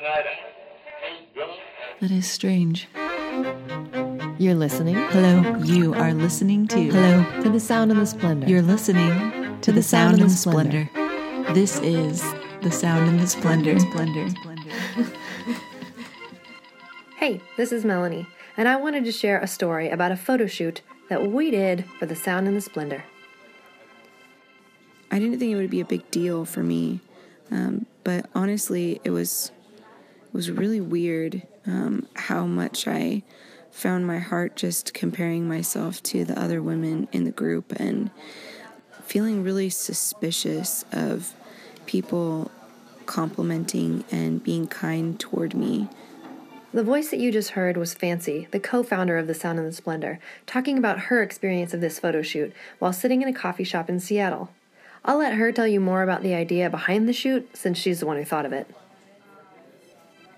That is strange. You're listening? Hello, you are listening to. Hello, To the sound and the splendor. you're listening to the sound and the splendor. This is the sound and the splendor. Splendor. Hey, this is Melanie, and I wanted to share a story about a photo shoot that we did for The Sound and the Splendor. I didn't think it would be a big deal for me, um, but honestly, it was it was really weird um, how much I found my heart just comparing myself to the other women in the group and feeling really suspicious of people complimenting and being kind toward me. The voice that you just heard was Fancy, the co founder of The Sound and the Splendor, talking about her experience of this photo shoot while sitting in a coffee shop in Seattle. I'll let her tell you more about the idea behind the shoot since she's the one who thought of it.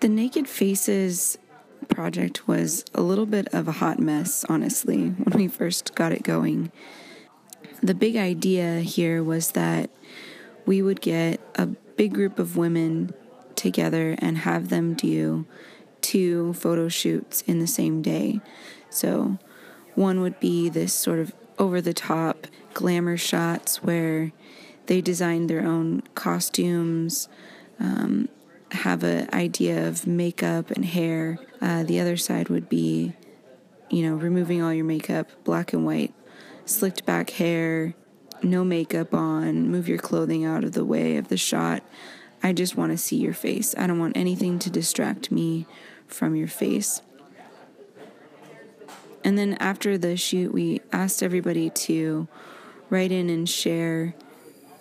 The Naked Faces project was a little bit of a hot mess, honestly, when we first got it going. The big idea here was that we would get a big group of women together and have them do two photo shoots in the same day. So, one would be this sort of over the top glamour shots where they designed their own costumes, um, have an idea of makeup and hair. Uh, the other side would be, you know, removing all your makeup, black and white, slicked back hair, no makeup on, move your clothing out of the way of the shot. I just want to see your face. I don't want anything to distract me from your face. And then after the shoot, we asked everybody to write in and share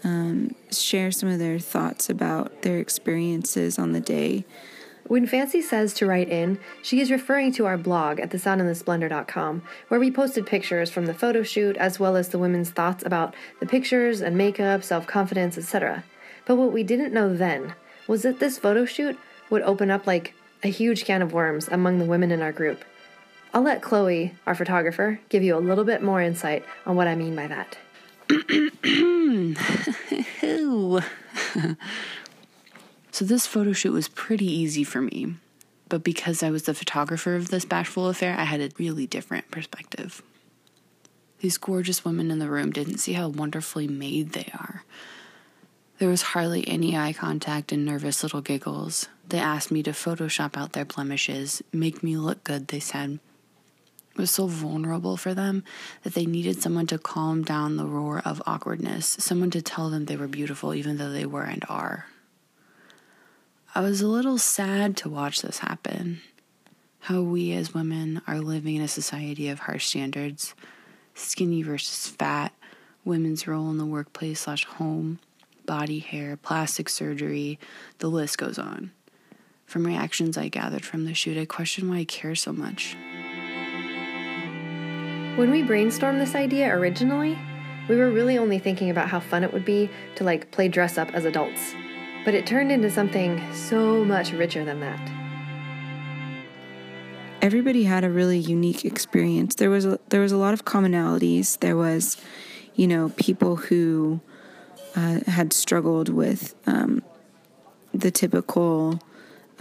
um, share some of their thoughts about their experiences on the day. When Fancy says to write in, she is referring to our blog at thesoundandthesplendor.com, where we posted pictures from the photo shoot as well as the women's thoughts about the pictures and makeup, self confidence, etc. But what we didn't know then was that this photo shoot would open up like a huge can of worms among the women in our group. I'll let Chloe, our photographer, give you a little bit more insight on what I mean by that. So this photo shoot was pretty easy for me, but because I was the photographer of this bashful affair, I had a really different perspective. These gorgeous women in the room didn't see how wonderfully made they are. There was hardly any eye contact and nervous little giggles. They asked me to Photoshop out their blemishes, make me look good, they said. Was so vulnerable for them that they needed someone to calm down the roar of awkwardness, someone to tell them they were beautiful even though they were and are. I was a little sad to watch this happen. How we as women are living in a society of harsh standards skinny versus fat, women's role in the workplace slash home, body hair, plastic surgery, the list goes on. From reactions I gathered from the shoot, I question why I care so much. When we brainstormed this idea originally, we were really only thinking about how fun it would be to like play dress up as adults. But it turned into something so much richer than that. Everybody had a really unique experience. There was a, there was a lot of commonalities. There was, you know, people who uh, had struggled with um, the typical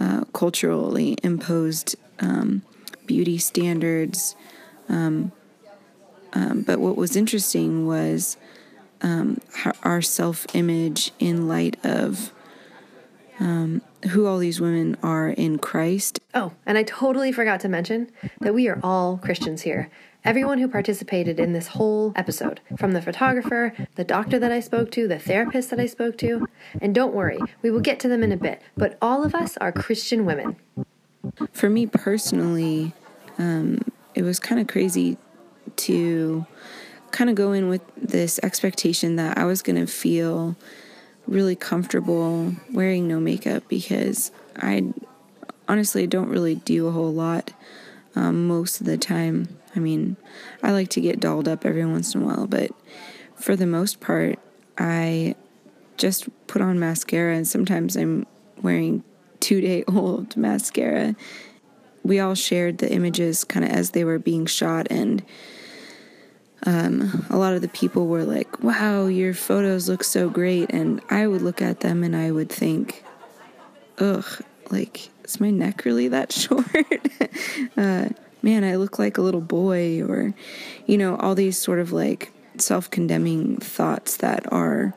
uh, culturally imposed um, beauty standards. Um, um, but what was interesting was um, our self image in light of um, who all these women are in Christ. Oh, and I totally forgot to mention that we are all Christians here. Everyone who participated in this whole episode, from the photographer, the doctor that I spoke to, the therapist that I spoke to, and don't worry, we will get to them in a bit, but all of us are Christian women. For me personally, um, it was kind of crazy to kind of go in with this expectation that I was going to feel really comfortable wearing no makeup because I honestly don't really do a whole lot um, most of the time. I mean, I like to get dolled up every once in a while, but for the most part, I just put on mascara and sometimes I'm wearing two day old mascara. We all shared the images kind of as they were being shot, and um, a lot of the people were like, wow, your photos look so great. And I would look at them and I would think, ugh, like, is my neck really that short? uh, man, I look like a little boy, or, you know, all these sort of like self condemning thoughts that are,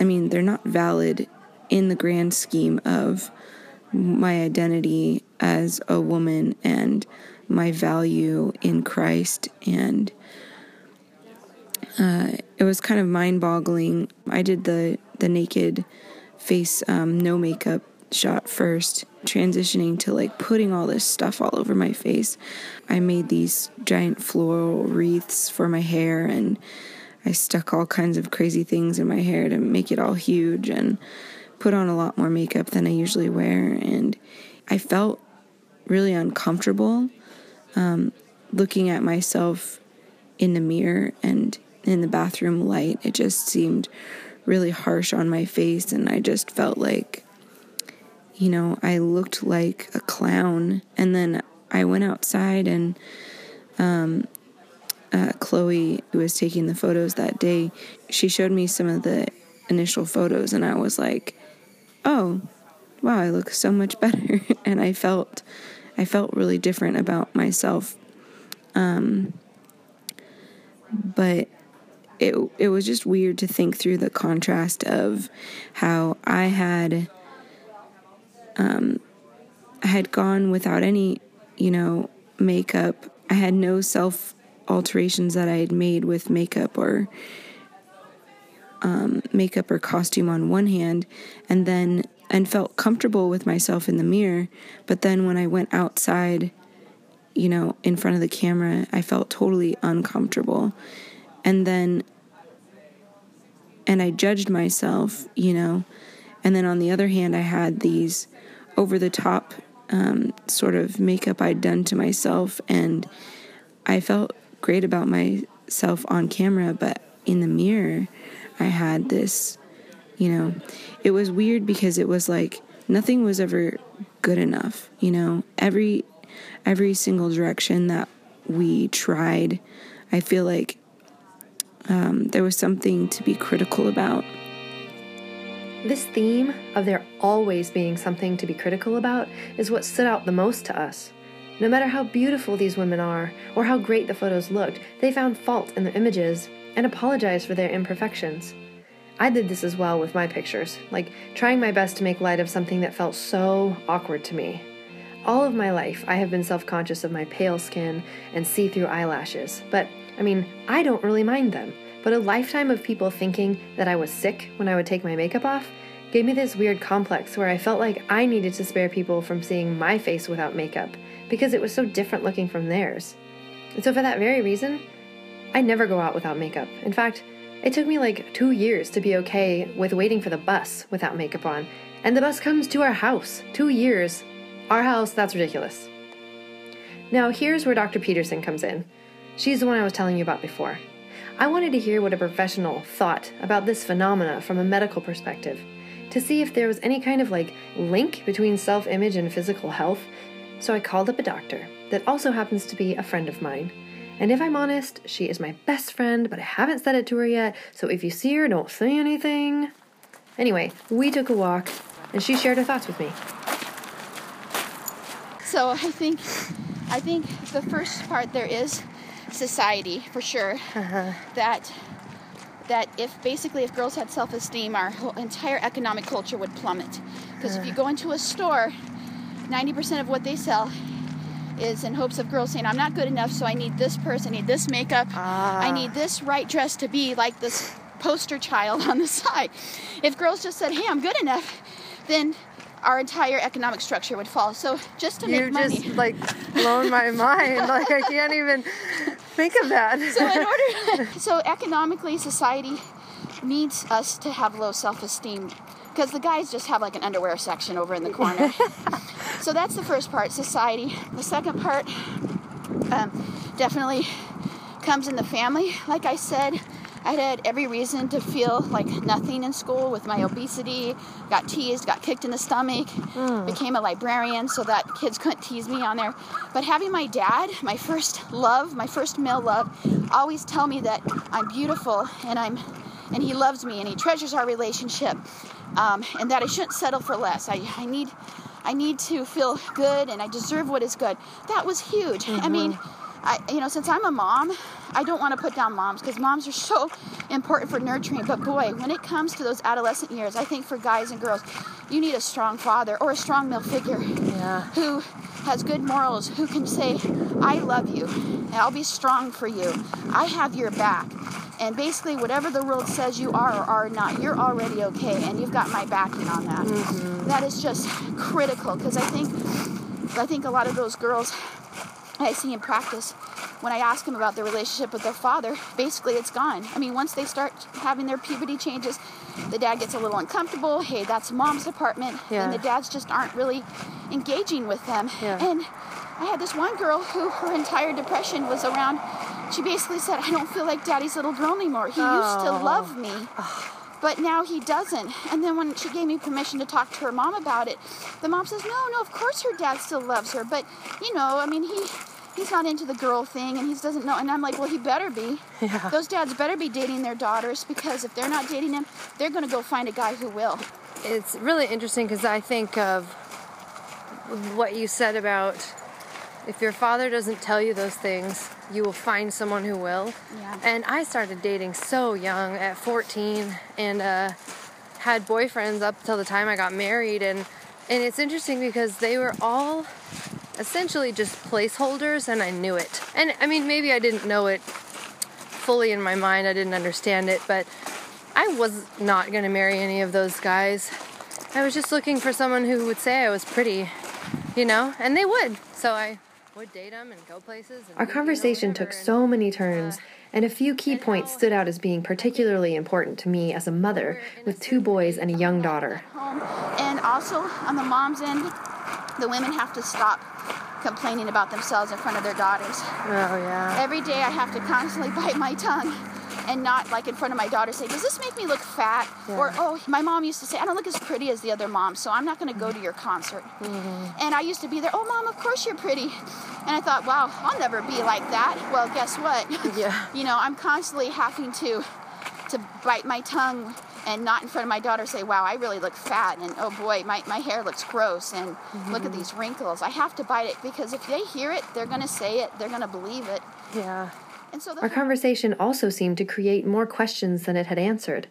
I mean, they're not valid in the grand scheme of my identity as a woman and my value in Christ. And uh, it was kind of mind boggling. I did the, the naked face, um, no makeup shot first, transitioning to like putting all this stuff all over my face. I made these giant floral wreaths for my hair and I stuck all kinds of crazy things in my hair to make it all huge and put on a lot more makeup than I usually wear. And I felt really uncomfortable um, looking at myself in the mirror and in the bathroom light. It just seemed really harsh on my face, and I just felt like, you know, I looked like a clown. And then I went outside, and um, uh, Chloe, who was taking the photos that day, she showed me some of the initial photos, and I was like, oh, wow, I look so much better. and I felt, I felt really different about myself. Um, but it it was just weird to think through the contrast of how I had um, I had gone without any, you know, makeup. I had no self alterations that I had made with makeup or um, makeup or costume on one hand, and then and felt comfortable with myself in the mirror. But then when I went outside, you know, in front of the camera, I felt totally uncomfortable. And then, and I judged myself, you know. And then on the other hand, I had these over the top um, sort of makeup I'd done to myself. And I felt great about myself on camera, but in the mirror, I had this, you know, it was weird because it was like nothing was ever good enough, you know. Every every single direction that we tried, I feel like um, there was something to be critical about. This theme of there always being something to be critical about is what stood out the most to us. No matter how beautiful these women are, or how great the photos looked, they found fault in the images and apologize for their imperfections. I did this as well with my pictures, like trying my best to make light of something that felt so awkward to me. All of my life, I have been self conscious of my pale skin and see through eyelashes, but I mean, I don't really mind them. But a lifetime of people thinking that I was sick when I would take my makeup off gave me this weird complex where I felt like I needed to spare people from seeing my face without makeup because it was so different looking from theirs. And so, for that very reason, I never go out without makeup. In fact, it took me like two years to be okay with waiting for the bus without makeup on. And the bus comes to our house. Two years. Our house, that's ridiculous. Now, here's where Dr. Peterson comes in. She's the one I was telling you about before. I wanted to hear what a professional thought about this phenomena from a medical perspective, to see if there was any kind of like link between self image and physical health. So I called up a doctor that also happens to be a friend of mine. And if I'm honest, she is my best friend, but I haven't said it to her yet, so if you see her, don't say anything. Anyway, we took a walk, and she shared her thoughts with me. So I think, I think the first part there is society for sure. Uh-huh. That that if basically if girls had self-esteem, our whole entire economic culture would plummet. Because if you uh. go into a store, 90% of what they sell is in hopes of girls saying, I'm not good enough, so I need this purse, I need this makeup, I ah. need this right dress to be like this poster child on the side. If girls just said, hey, I'm good enough, then our entire economic structure would fall. So just to make You're money. just like blowing my mind. Like I can't even think of that. so in order so economically society needs us to have low self-esteem because the guys just have like an underwear section over in the corner. So that's the first part society. The second part um, definitely comes in the family. Like i said i had every reason to feel like nothing in school with my obesity got teased got kicked in the stomach became a librarian so that kids couldn't tease me on there. But having my dad my first love my first male love always tell me that i'm beautiful and i'm and he loves me and he treasures our relationship, um, and that I shouldn't settle for less. I, I need I need to feel good and I deserve what is good. That was huge. Mm-hmm. I mean, I, you know, since I'm a mom, I don't want to put down moms because moms are so important for nurturing. But boy, when it comes to those adolescent years, I think for guys and girls, you need a strong father or a strong male figure yeah. who has good morals, who can say, I love you, and I'll be strong for you. I have your back. And basically, whatever the world says you are or are not, you're already okay, and you've got my backing on that. Mm-hmm. that is just critical because I think, I think a lot of those girls I see in practice, when I ask them about their relationship with their father, basically it's gone. I mean, once they start having their puberty changes, the dad gets a little uncomfortable. Hey, that's mom's apartment, yeah. and the dads just aren't really engaging with them. Yeah. And I had this one girl who her entire depression was around she basically said, I don't feel like daddy's little girl anymore. He oh. used to oh. love me. But now he doesn't. And then when she gave me permission to talk to her mom about it, the mom says, No, no, of course her dad still loves her. But, you know, I mean, he he's not into the girl thing and he doesn't know and i'm like well he better be yeah. those dads better be dating their daughters because if they're not dating them they're going to go find a guy who will it's really interesting because i think of what you said about if your father doesn't tell you those things, you will find someone who will. Yeah. And I started dating so young at 14 and uh, had boyfriends up till the time I got married. And, and it's interesting because they were all essentially just placeholders and I knew it. And I mean, maybe I didn't know it fully in my mind, I didn't understand it, but I was not going to marry any of those guys. I was just looking for someone who would say I was pretty, you know, and they would. So I would date them and go places. And Our conversation took so many turns, uh, and a few key points stood out as being particularly important to me as a mother with two boys and a young daughter. And also, on the mom's end, the women have to stop complaining about themselves in front of their daughters. Oh, yeah. Every day I have to constantly bite my tongue and not like in front of my daughter say, Does this make me look fat? Yeah. Or, Oh, my mom used to say, I don't look as pretty as the other moms, so I'm not going to go to your concert. Mm-hmm. And I used to be there, Oh, mom, of course you're pretty. And I thought, Wow, I'll never be like that. Well, guess what? Yeah. you know, I'm constantly having to to bite my tongue and not in front of my daughter say, wow, I really look fat, and oh boy, my, my hair looks gross, and mm-hmm. look at these wrinkles. I have to bite it because if they hear it, they're going to say it, they're going to believe it. Yeah. And so Our conversation also seemed to create more questions than it had answered.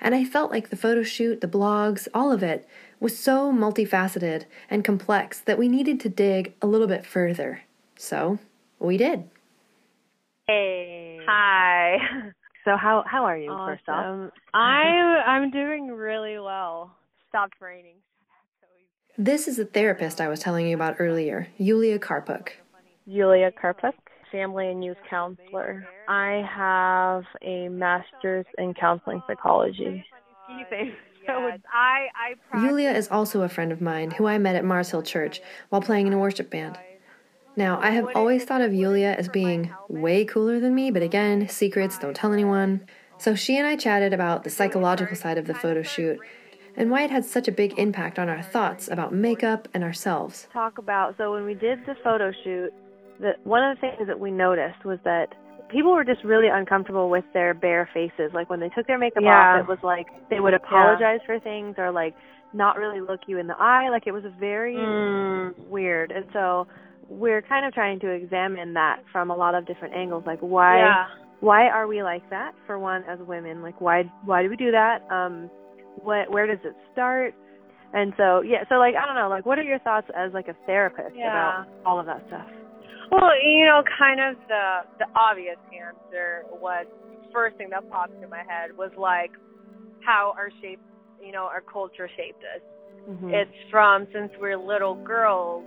And I felt like the photo shoot, the blogs, all of it was so multifaceted and complex that we needed to dig a little bit further. So we did. Hey. Hi. So how how are you awesome. first off? I'm I'm doing really well. Stopped raining. This is the therapist I was telling you about earlier, Yulia Karpuk. Yulia Karpuk family and youth counselor. I have a master's in counseling psychology. Yulia is also a friend of mine who I met at Mars Hill Church while playing in a worship band. Now, I have always thought of Yulia as being way cooler than me, but again, secrets, don't tell anyone. So she and I chatted about the psychological side of the photo shoot and why it had such a big impact on our thoughts about makeup and ourselves. Talk about so when we did the photo shoot, that one of the things that we noticed was that people were just really uncomfortable with their bare faces. Like when they took their makeup yeah. off, it was like they would apologize yeah. for things or like not really look you in the eye. Like it was very mm. weird. And so we're kind of trying to examine that from a lot of different angles. Like why yeah. why are we like that? For one, as women, like why why do we do that? Um, what where does it start? And so yeah, so like I don't know, like what are your thoughts as like a therapist about all of that stuff? Well, you know, kind of the the obvious answer was first thing that popped in my head was like how our shape, you know, our culture shaped us. Mm-hmm. It's from since we're little girls,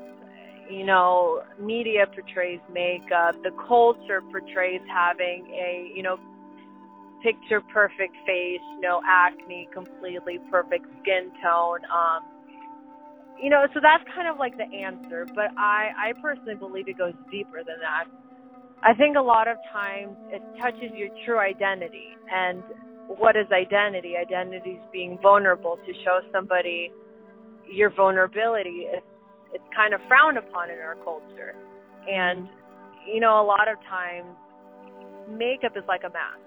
you know, media portrays makeup, the culture portrays having a, you know, picture perfect face, no acne, completely perfect skin tone. Um, you know, so that's kind of like the answer, but I, I personally believe it goes deeper than that. I think a lot of times it touches your true identity. And what is identity? Identity is being vulnerable to show somebody your vulnerability. It's kind of frowned upon in our culture. And, you know, a lot of times makeup is like a mask.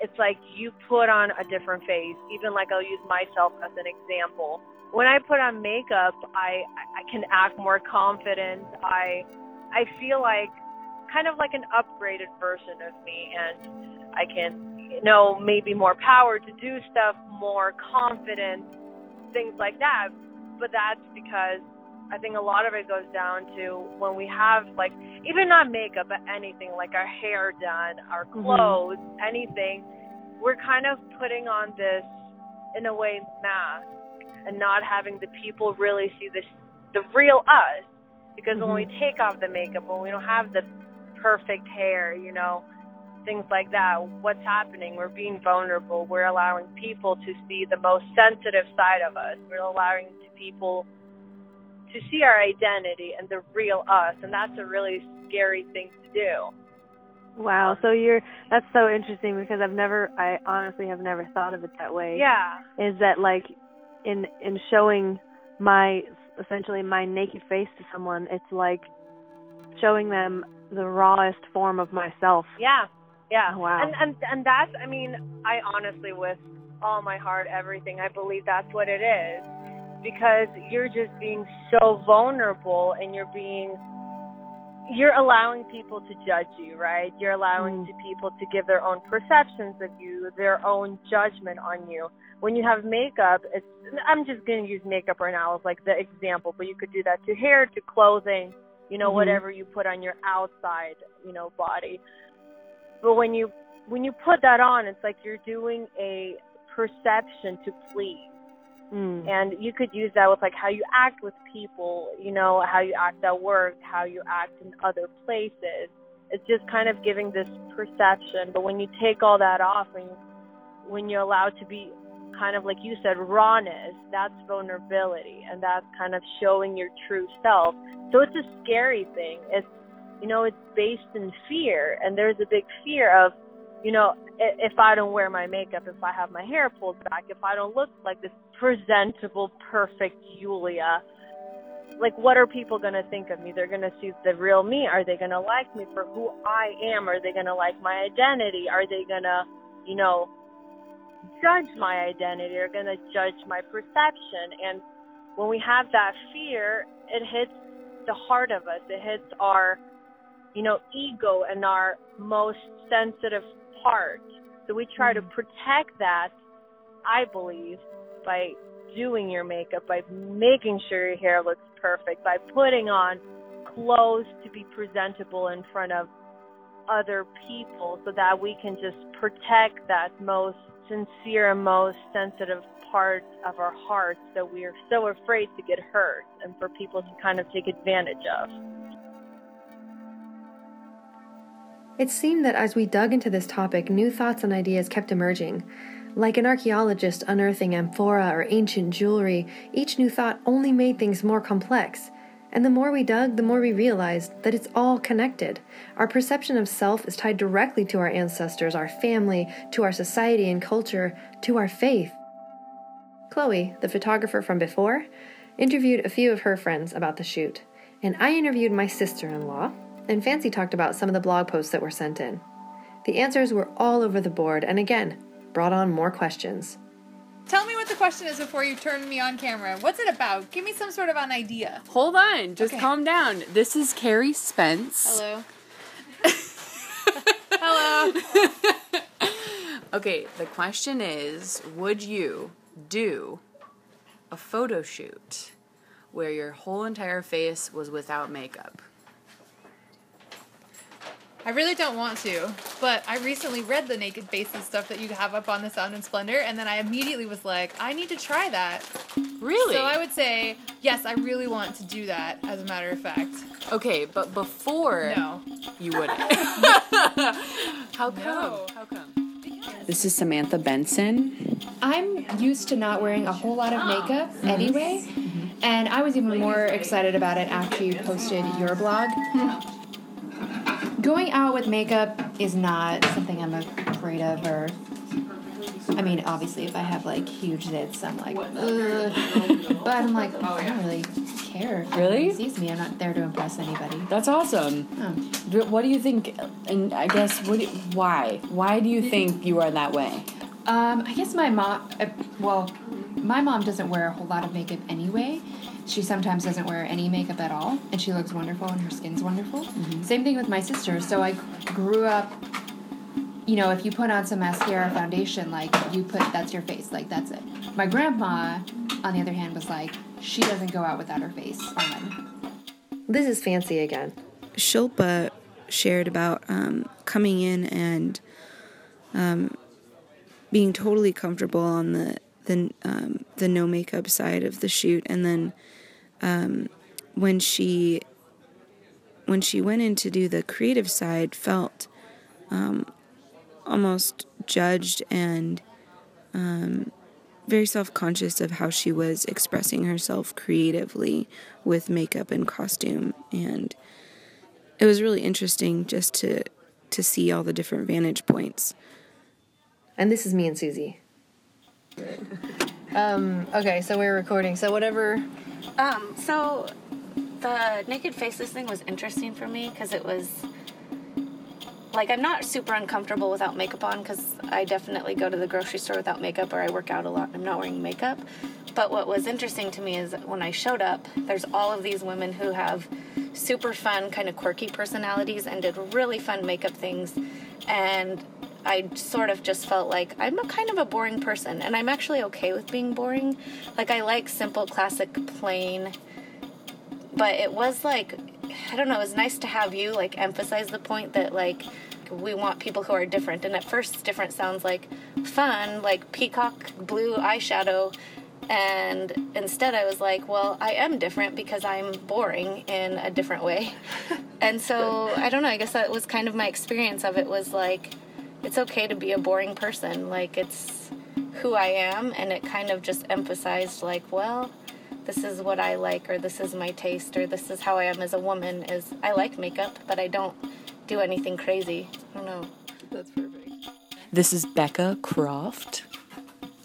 it's like you put on a different face. Even like I'll use myself as an example. When I put on makeup, I I can act more confident. I I feel like kind of like an upgraded version of me and I can you know maybe more power to do stuff, more confident, things like that. But that's because I think a lot of it goes down to when we have like even not makeup but anything like our hair done, our mm-hmm. clothes, mm-hmm. anything, we're kind of putting on this in a way mask and not having the people really see this the real us because mm-hmm. when we mm-hmm. take off the makeup when we don't have the perfect hair, you know, things like that, what's happening? We're being vulnerable. We're allowing people to see the most sensitive side of us. We're allowing people to see our identity and the real us, and that's a really scary thing to do. Wow, so you're that's so interesting because I've never I honestly have never thought of it that way. Yeah. Is that like in in showing my essentially my naked face to someone, it's like showing them the rawest form of myself. Yeah. Yeah. Oh, wow. And and and that's I mean, I honestly with all my heart everything, I believe that's what it is because you're just being so vulnerable and you're being you're allowing people to judge you, right? You're allowing mm. people to give their own perceptions of you, their own judgment on you. When you have makeup, it's I'm just going to use makeup right now as like the example, but you could do that to hair, to clothing, you know, mm-hmm. whatever you put on your outside, you know, body. But when you when you put that on, it's like you're doing a perception to please Mm. And you could use that with like how you act with people, you know, how you act at work, how you act in other places. It's just kind of giving this perception. But when you take all that off and when you're allowed to be kind of like you said, rawness, that's vulnerability and that's kind of showing your true self. So it's a scary thing. It's you know, it's based in fear and there's a big fear of you know, if I don't wear my makeup, if I have my hair pulled back, if I don't look like this presentable, perfect Julia, like what are people going to think of me? They're going to see the real me. Are they going to like me for who I am? Are they going to like my identity? Are they going to, you know, judge my identity? Are going to judge my perception? And when we have that fear, it hits the heart of us. It hits our, you know, ego and our most sensitive part. So we try to mm-hmm. protect that, I believe, by doing your makeup, by making sure your hair looks perfect, by putting on clothes to be presentable in front of other people so that we can just protect that most sincere and most sensitive part of our hearts that we are so afraid to get hurt and for people to kind of take advantage of. It seemed that as we dug into this topic, new thoughts and ideas kept emerging. Like an archaeologist unearthing amphora or ancient jewelry, each new thought only made things more complex. And the more we dug, the more we realized that it's all connected. Our perception of self is tied directly to our ancestors, our family, to our society and culture, to our faith. Chloe, the photographer from before, interviewed a few of her friends about the shoot, and I interviewed my sister in law, and Fancy talked about some of the blog posts that were sent in. The answers were all over the board and again brought on more questions. Tell me what the question is before you turn me on camera. What's it about? Give me some sort of an idea. Hold on, just okay. calm down. This is Carrie Spence. Hello. Hello. okay, the question is Would you do a photo shoot where your whole entire face was without makeup? I really don't want to, but I recently read the naked faces stuff that you have up on the Sound and Splendor, and then I immediately was like, I need to try that. Really? So I would say, yes, I really want to do that, as a matter of fact. Okay, but before. No. You wouldn't. How come? No. How come? This is Samantha Benson. I'm used to not wearing a whole lot of makeup mm-hmm. anyway, mm-hmm. and I was even more excited about it after you posted your blog. Going out with makeup is not something I'm afraid of, or I mean, obviously, if I have like huge zits, I'm like, Ugh. but I'm like, I don't really care. Really? sees me. I'm not there to impress anybody. That's awesome. Oh. What do you think? And I guess what? Do you, why? Why do you think you are that way? Um, I guess my mom. Uh, well, my mom doesn't wear a whole lot of makeup anyway. She sometimes doesn't wear any makeup at all, and she looks wonderful, and her skin's wonderful. Same thing with my sister. So I grew up. You know, if you put on some mascara, foundation, like you put, that's your face, like that's it. My grandma, on the other hand, was like, she doesn't go out without her face on. This is fancy again. Shilpa shared about um, coming in and um, being totally comfortable on the the um, the no makeup side of the shoot, and then um, when she when she went in to do the creative side, felt um, almost judged and um, very self conscious of how she was expressing herself creatively with makeup and costume, and it was really interesting just to to see all the different vantage points. And this is me and Susie. Um, okay, so we're recording. So whatever. Um, so the naked faces thing was interesting for me because it was like I'm not super uncomfortable without makeup on because I definitely go to the grocery store without makeup or I work out a lot and I'm not wearing makeup. But what was interesting to me is when I showed up, there's all of these women who have super fun, kind of quirky personalities and did really fun makeup things. And I sort of just felt like I'm a kind of a boring person, and I'm actually okay with being boring. Like, I like simple, classic, plain. But it was like, I don't know, it was nice to have you, like, emphasize the point that, like, we want people who are different. And at first, different sounds like fun, like peacock blue eyeshadow. And instead, I was like, well, I am different because I'm boring in a different way. and so, I don't know, I guess that was kind of my experience of it was like, it's okay to be a boring person. Like, it's who I am. And it kind of just emphasized, like, well, this is what I like, or this is my taste, or this is how I am as a woman. Is I like makeup, but I don't do anything crazy. I don't know. That's perfect. This is Becca Croft.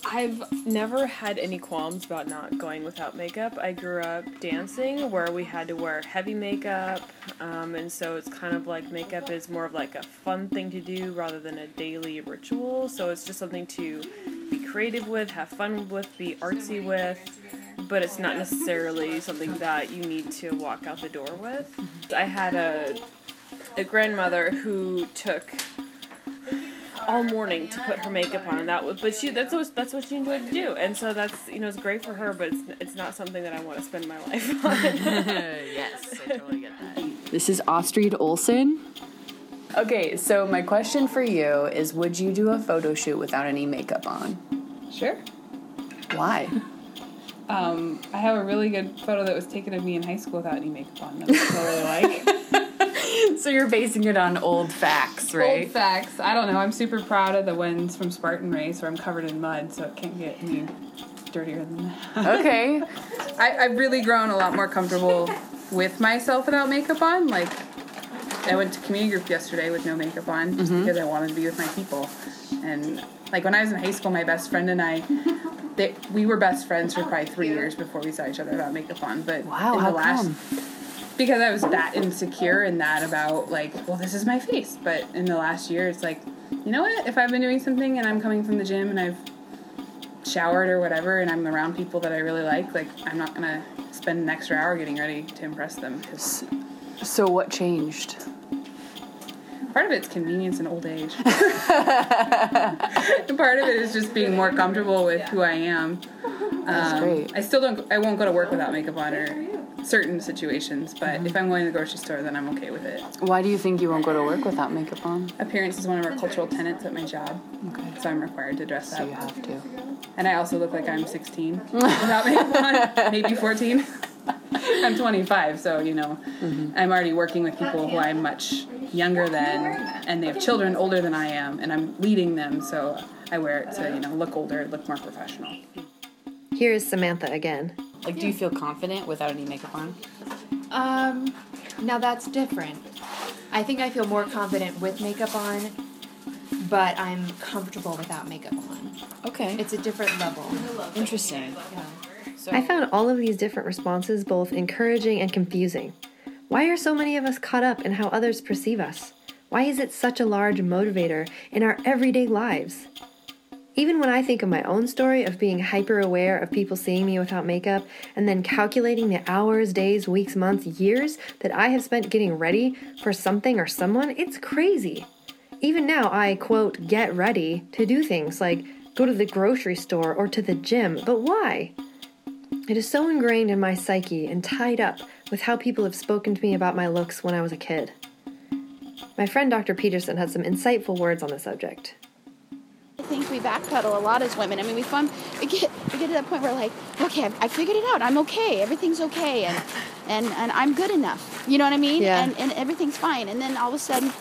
I've never had any qualms about not going without makeup. I grew up dancing where we had to wear heavy makeup, um, and so it's kind of like makeup is more of like a fun thing to do rather than a daily ritual. So it's just something to be creative with, have fun with, be artsy with, but it's not necessarily something that you need to walk out the door with. I had a a grandmother who took all morning to put her makeup on, and that was. But she that's what that's what she enjoyed to do, and so that's you know it's great for her, but it's it's not something that I want to spend my life on. yes, I totally get that. This is Astrid Olsen. Okay, so my question for you is would you do a photo shoot without any makeup on? Sure. Why? Um, I have a really good photo that was taken of me in high school without any makeup on that I really like. so you're basing it on old facts, right? Old facts. I don't know. I'm super proud of the ones from Spartan Race where I'm covered in mud, so it can't get any dirtier than that. Okay. I, I've really grown a lot more comfortable with myself without makeup on. Like, I went to community group yesterday with no makeup on just Mhm. because I wanted to be with my people. And like when I was in high school, my best friend and I, they, we were best friends for probably three years before we saw each other without makeup on. But Wow, in how the last, come? because I was that insecure and that about like, well, this is my face. But in the last year, it's like, you know what? If I've been doing something and I'm coming from the gym and I've showered or whatever and I'm around people that I really like, like I'm not gonna spend an extra hour getting ready to impress them. 'cause So what changed? Part of it's convenience and old age. part of it is just being more comfortable with who I am. That's Um, great. I still don't. I won't go to work without makeup on or certain situations. But if I'm going to the grocery store, then I'm okay with it. Why do you think you won't go to work without makeup on? Appearance is one of our cultural tenets at my job. Okay. So I'm required to dress So up. you have to. And I also look like I'm 16 without makeup on, maybe 14. I'm 25, so you know, I'm already working with people who I'm much younger than, and they have children older than I am, and I'm leading them, so I wear it to you know look older, look more professional. Here is Samantha again. Like, do you feel confident without any makeup on? Um, now that's different. I think I feel more confident with makeup on, but I'm comfortable without makeup on. Okay. It's a different level. Interesting. Yeah. So I found all of these different responses both encouraging and confusing. Why are so many of us caught up in how others perceive us? Why is it such a large motivator in our everyday lives? Even when I think of my own story of being hyper aware of people seeing me without makeup and then calculating the hours, days, weeks, months, years that I have spent getting ready for something or someone, it's crazy. Even now, I quote, get ready to do things like go to the grocery store or to the gym, but why? It is so ingrained in my psyche and tied up with how people have spoken to me about my looks when I was a kid. My friend Dr. Peterson had some insightful words on the subject. I think we backpedal a lot as women. I mean, we find we get we get to that point where like, okay, I, I figured it out. I'm okay. Everything's okay, and and and I'm good enough. You know what I mean? Yeah. And and everything's fine. And then all of a sudden,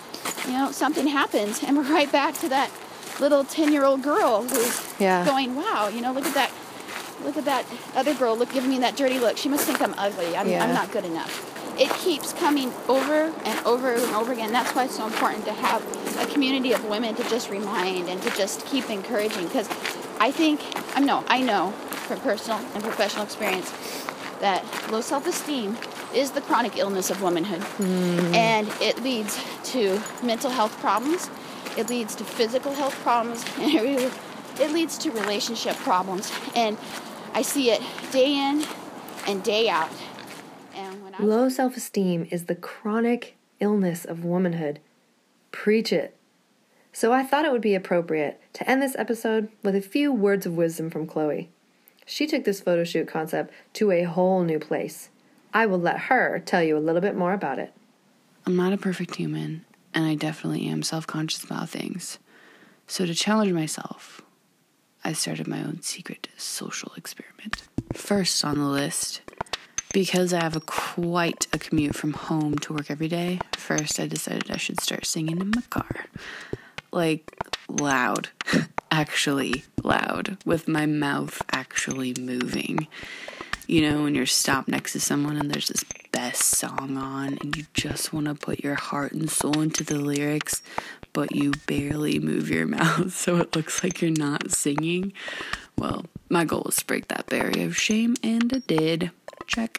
you know, something happens, and we're right back to that little ten year old girl who's yeah. going, wow, you know, look at that, look at that other girl, look giving me that dirty look. She must think I'm ugly. I'm, yeah. I'm not good enough it keeps coming over and over and over again. That's why it's so important to have a community of women to just remind and to just keep encouraging. Because I think, I know, I know from personal and professional experience that low self esteem is the chronic illness of womanhood. Mm. And it leads to mental health problems, it leads to physical health problems, and it leads to relationship problems. And I see it day in and day out. Low self esteem is the chronic illness of womanhood. Preach it. So I thought it would be appropriate to end this episode with a few words of wisdom from Chloe. She took this photo shoot concept to a whole new place. I will let her tell you a little bit more about it. I'm not a perfect human, and I definitely am self conscious about things. So, to challenge myself, I started my own secret social experiment. First on the list because I have a quite a commute from home to work every day, first I decided I should start singing in my car. Like loud, actually loud, with my mouth actually moving. You know, when you're stopped next to someone and there's this best song on and you just want to put your heart and soul into the lyrics, but you barely move your mouth so it looks like you're not singing. Well, my goal was to break that barrier of shame, and I did. Check.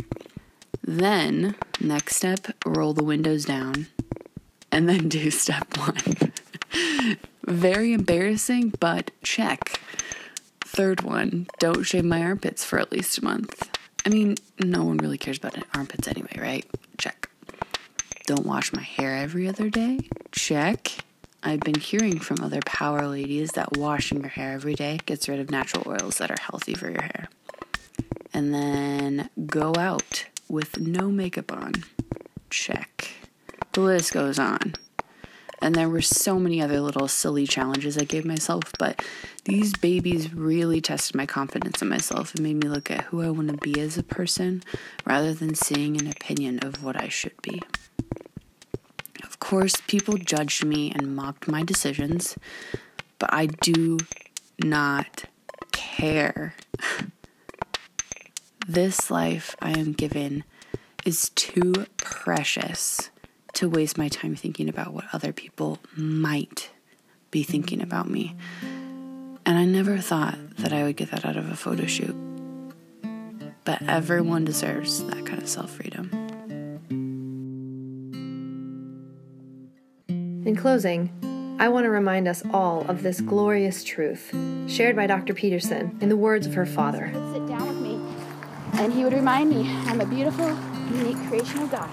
Then, next step, roll the windows down. And then do step one. Very embarrassing, but check. Third one, don't shave my armpits for at least a month. I mean, no one really cares about armpits anyway, right? Check. Don't wash my hair every other day? Check. I've been hearing from other power ladies that washing your hair every day gets rid of natural oils that are healthy for your hair and then go out with no makeup on. Check. The list goes on. And there were so many other little silly challenges I gave myself, but these babies really tested my confidence in myself and made me look at who I want to be as a person rather than seeing an opinion of what I should be. Of course, people judged me and mocked my decisions, but I do not care. This life I am given is too precious to waste my time thinking about what other people might be thinking about me. And I never thought that I would get that out of a photo shoot. But everyone deserves that kind of self freedom. In closing, I want to remind us all of this glorious truth shared by Dr. Peterson in the words of her father. Would Sit down with me and he would remind me I'm a beautiful, unique creation of God.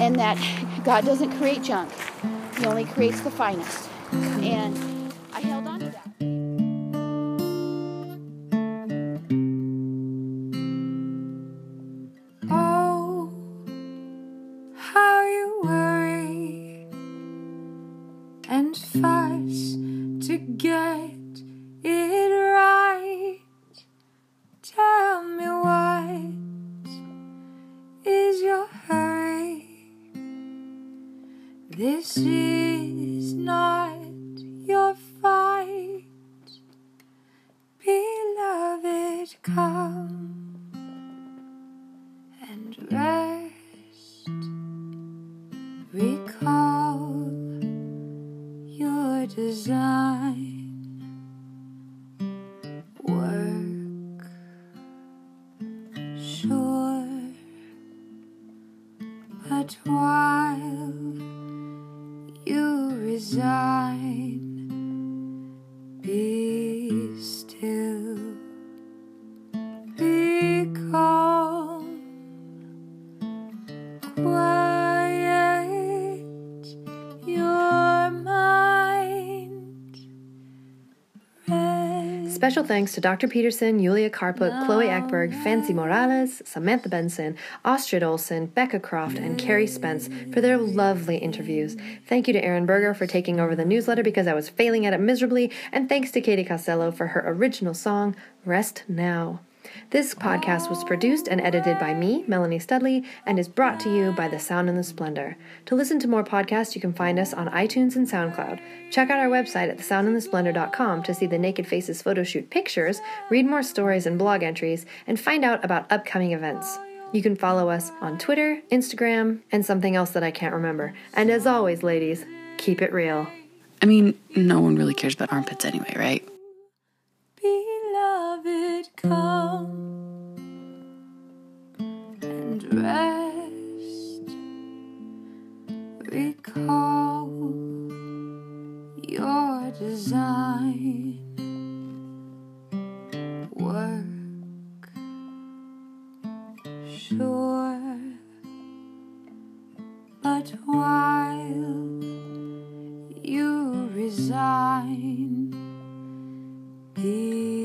And that God doesn't create junk, He only creates the finest. And This is not Special thanks to Dr. Peterson, Julia Karpuk, Chloe Ekberg, Fancy Morales, Samantha Benson, Astrid Olson, Becca Croft, and Carrie Spence for their lovely interviews. Thank you to Aaron Berger for taking over the newsletter because I was failing at it miserably, and thanks to Katie Costello for her original song, Rest Now. This podcast was produced and edited by me, Melanie Studley, and is brought to you by The Sound and the Splendor. To listen to more podcasts, you can find us on iTunes and SoundCloud. Check out our website at thesoundandthesplendor.com to see the Naked Faces photo shoot pictures, read more stories and blog entries, and find out about upcoming events. You can follow us on Twitter, Instagram, and something else that I can't remember. And as always, ladies, keep it real. I mean, no one really cares about armpits anyway, right? Beloved, come and rest. Recall your design. Work sure, but while you resign. Be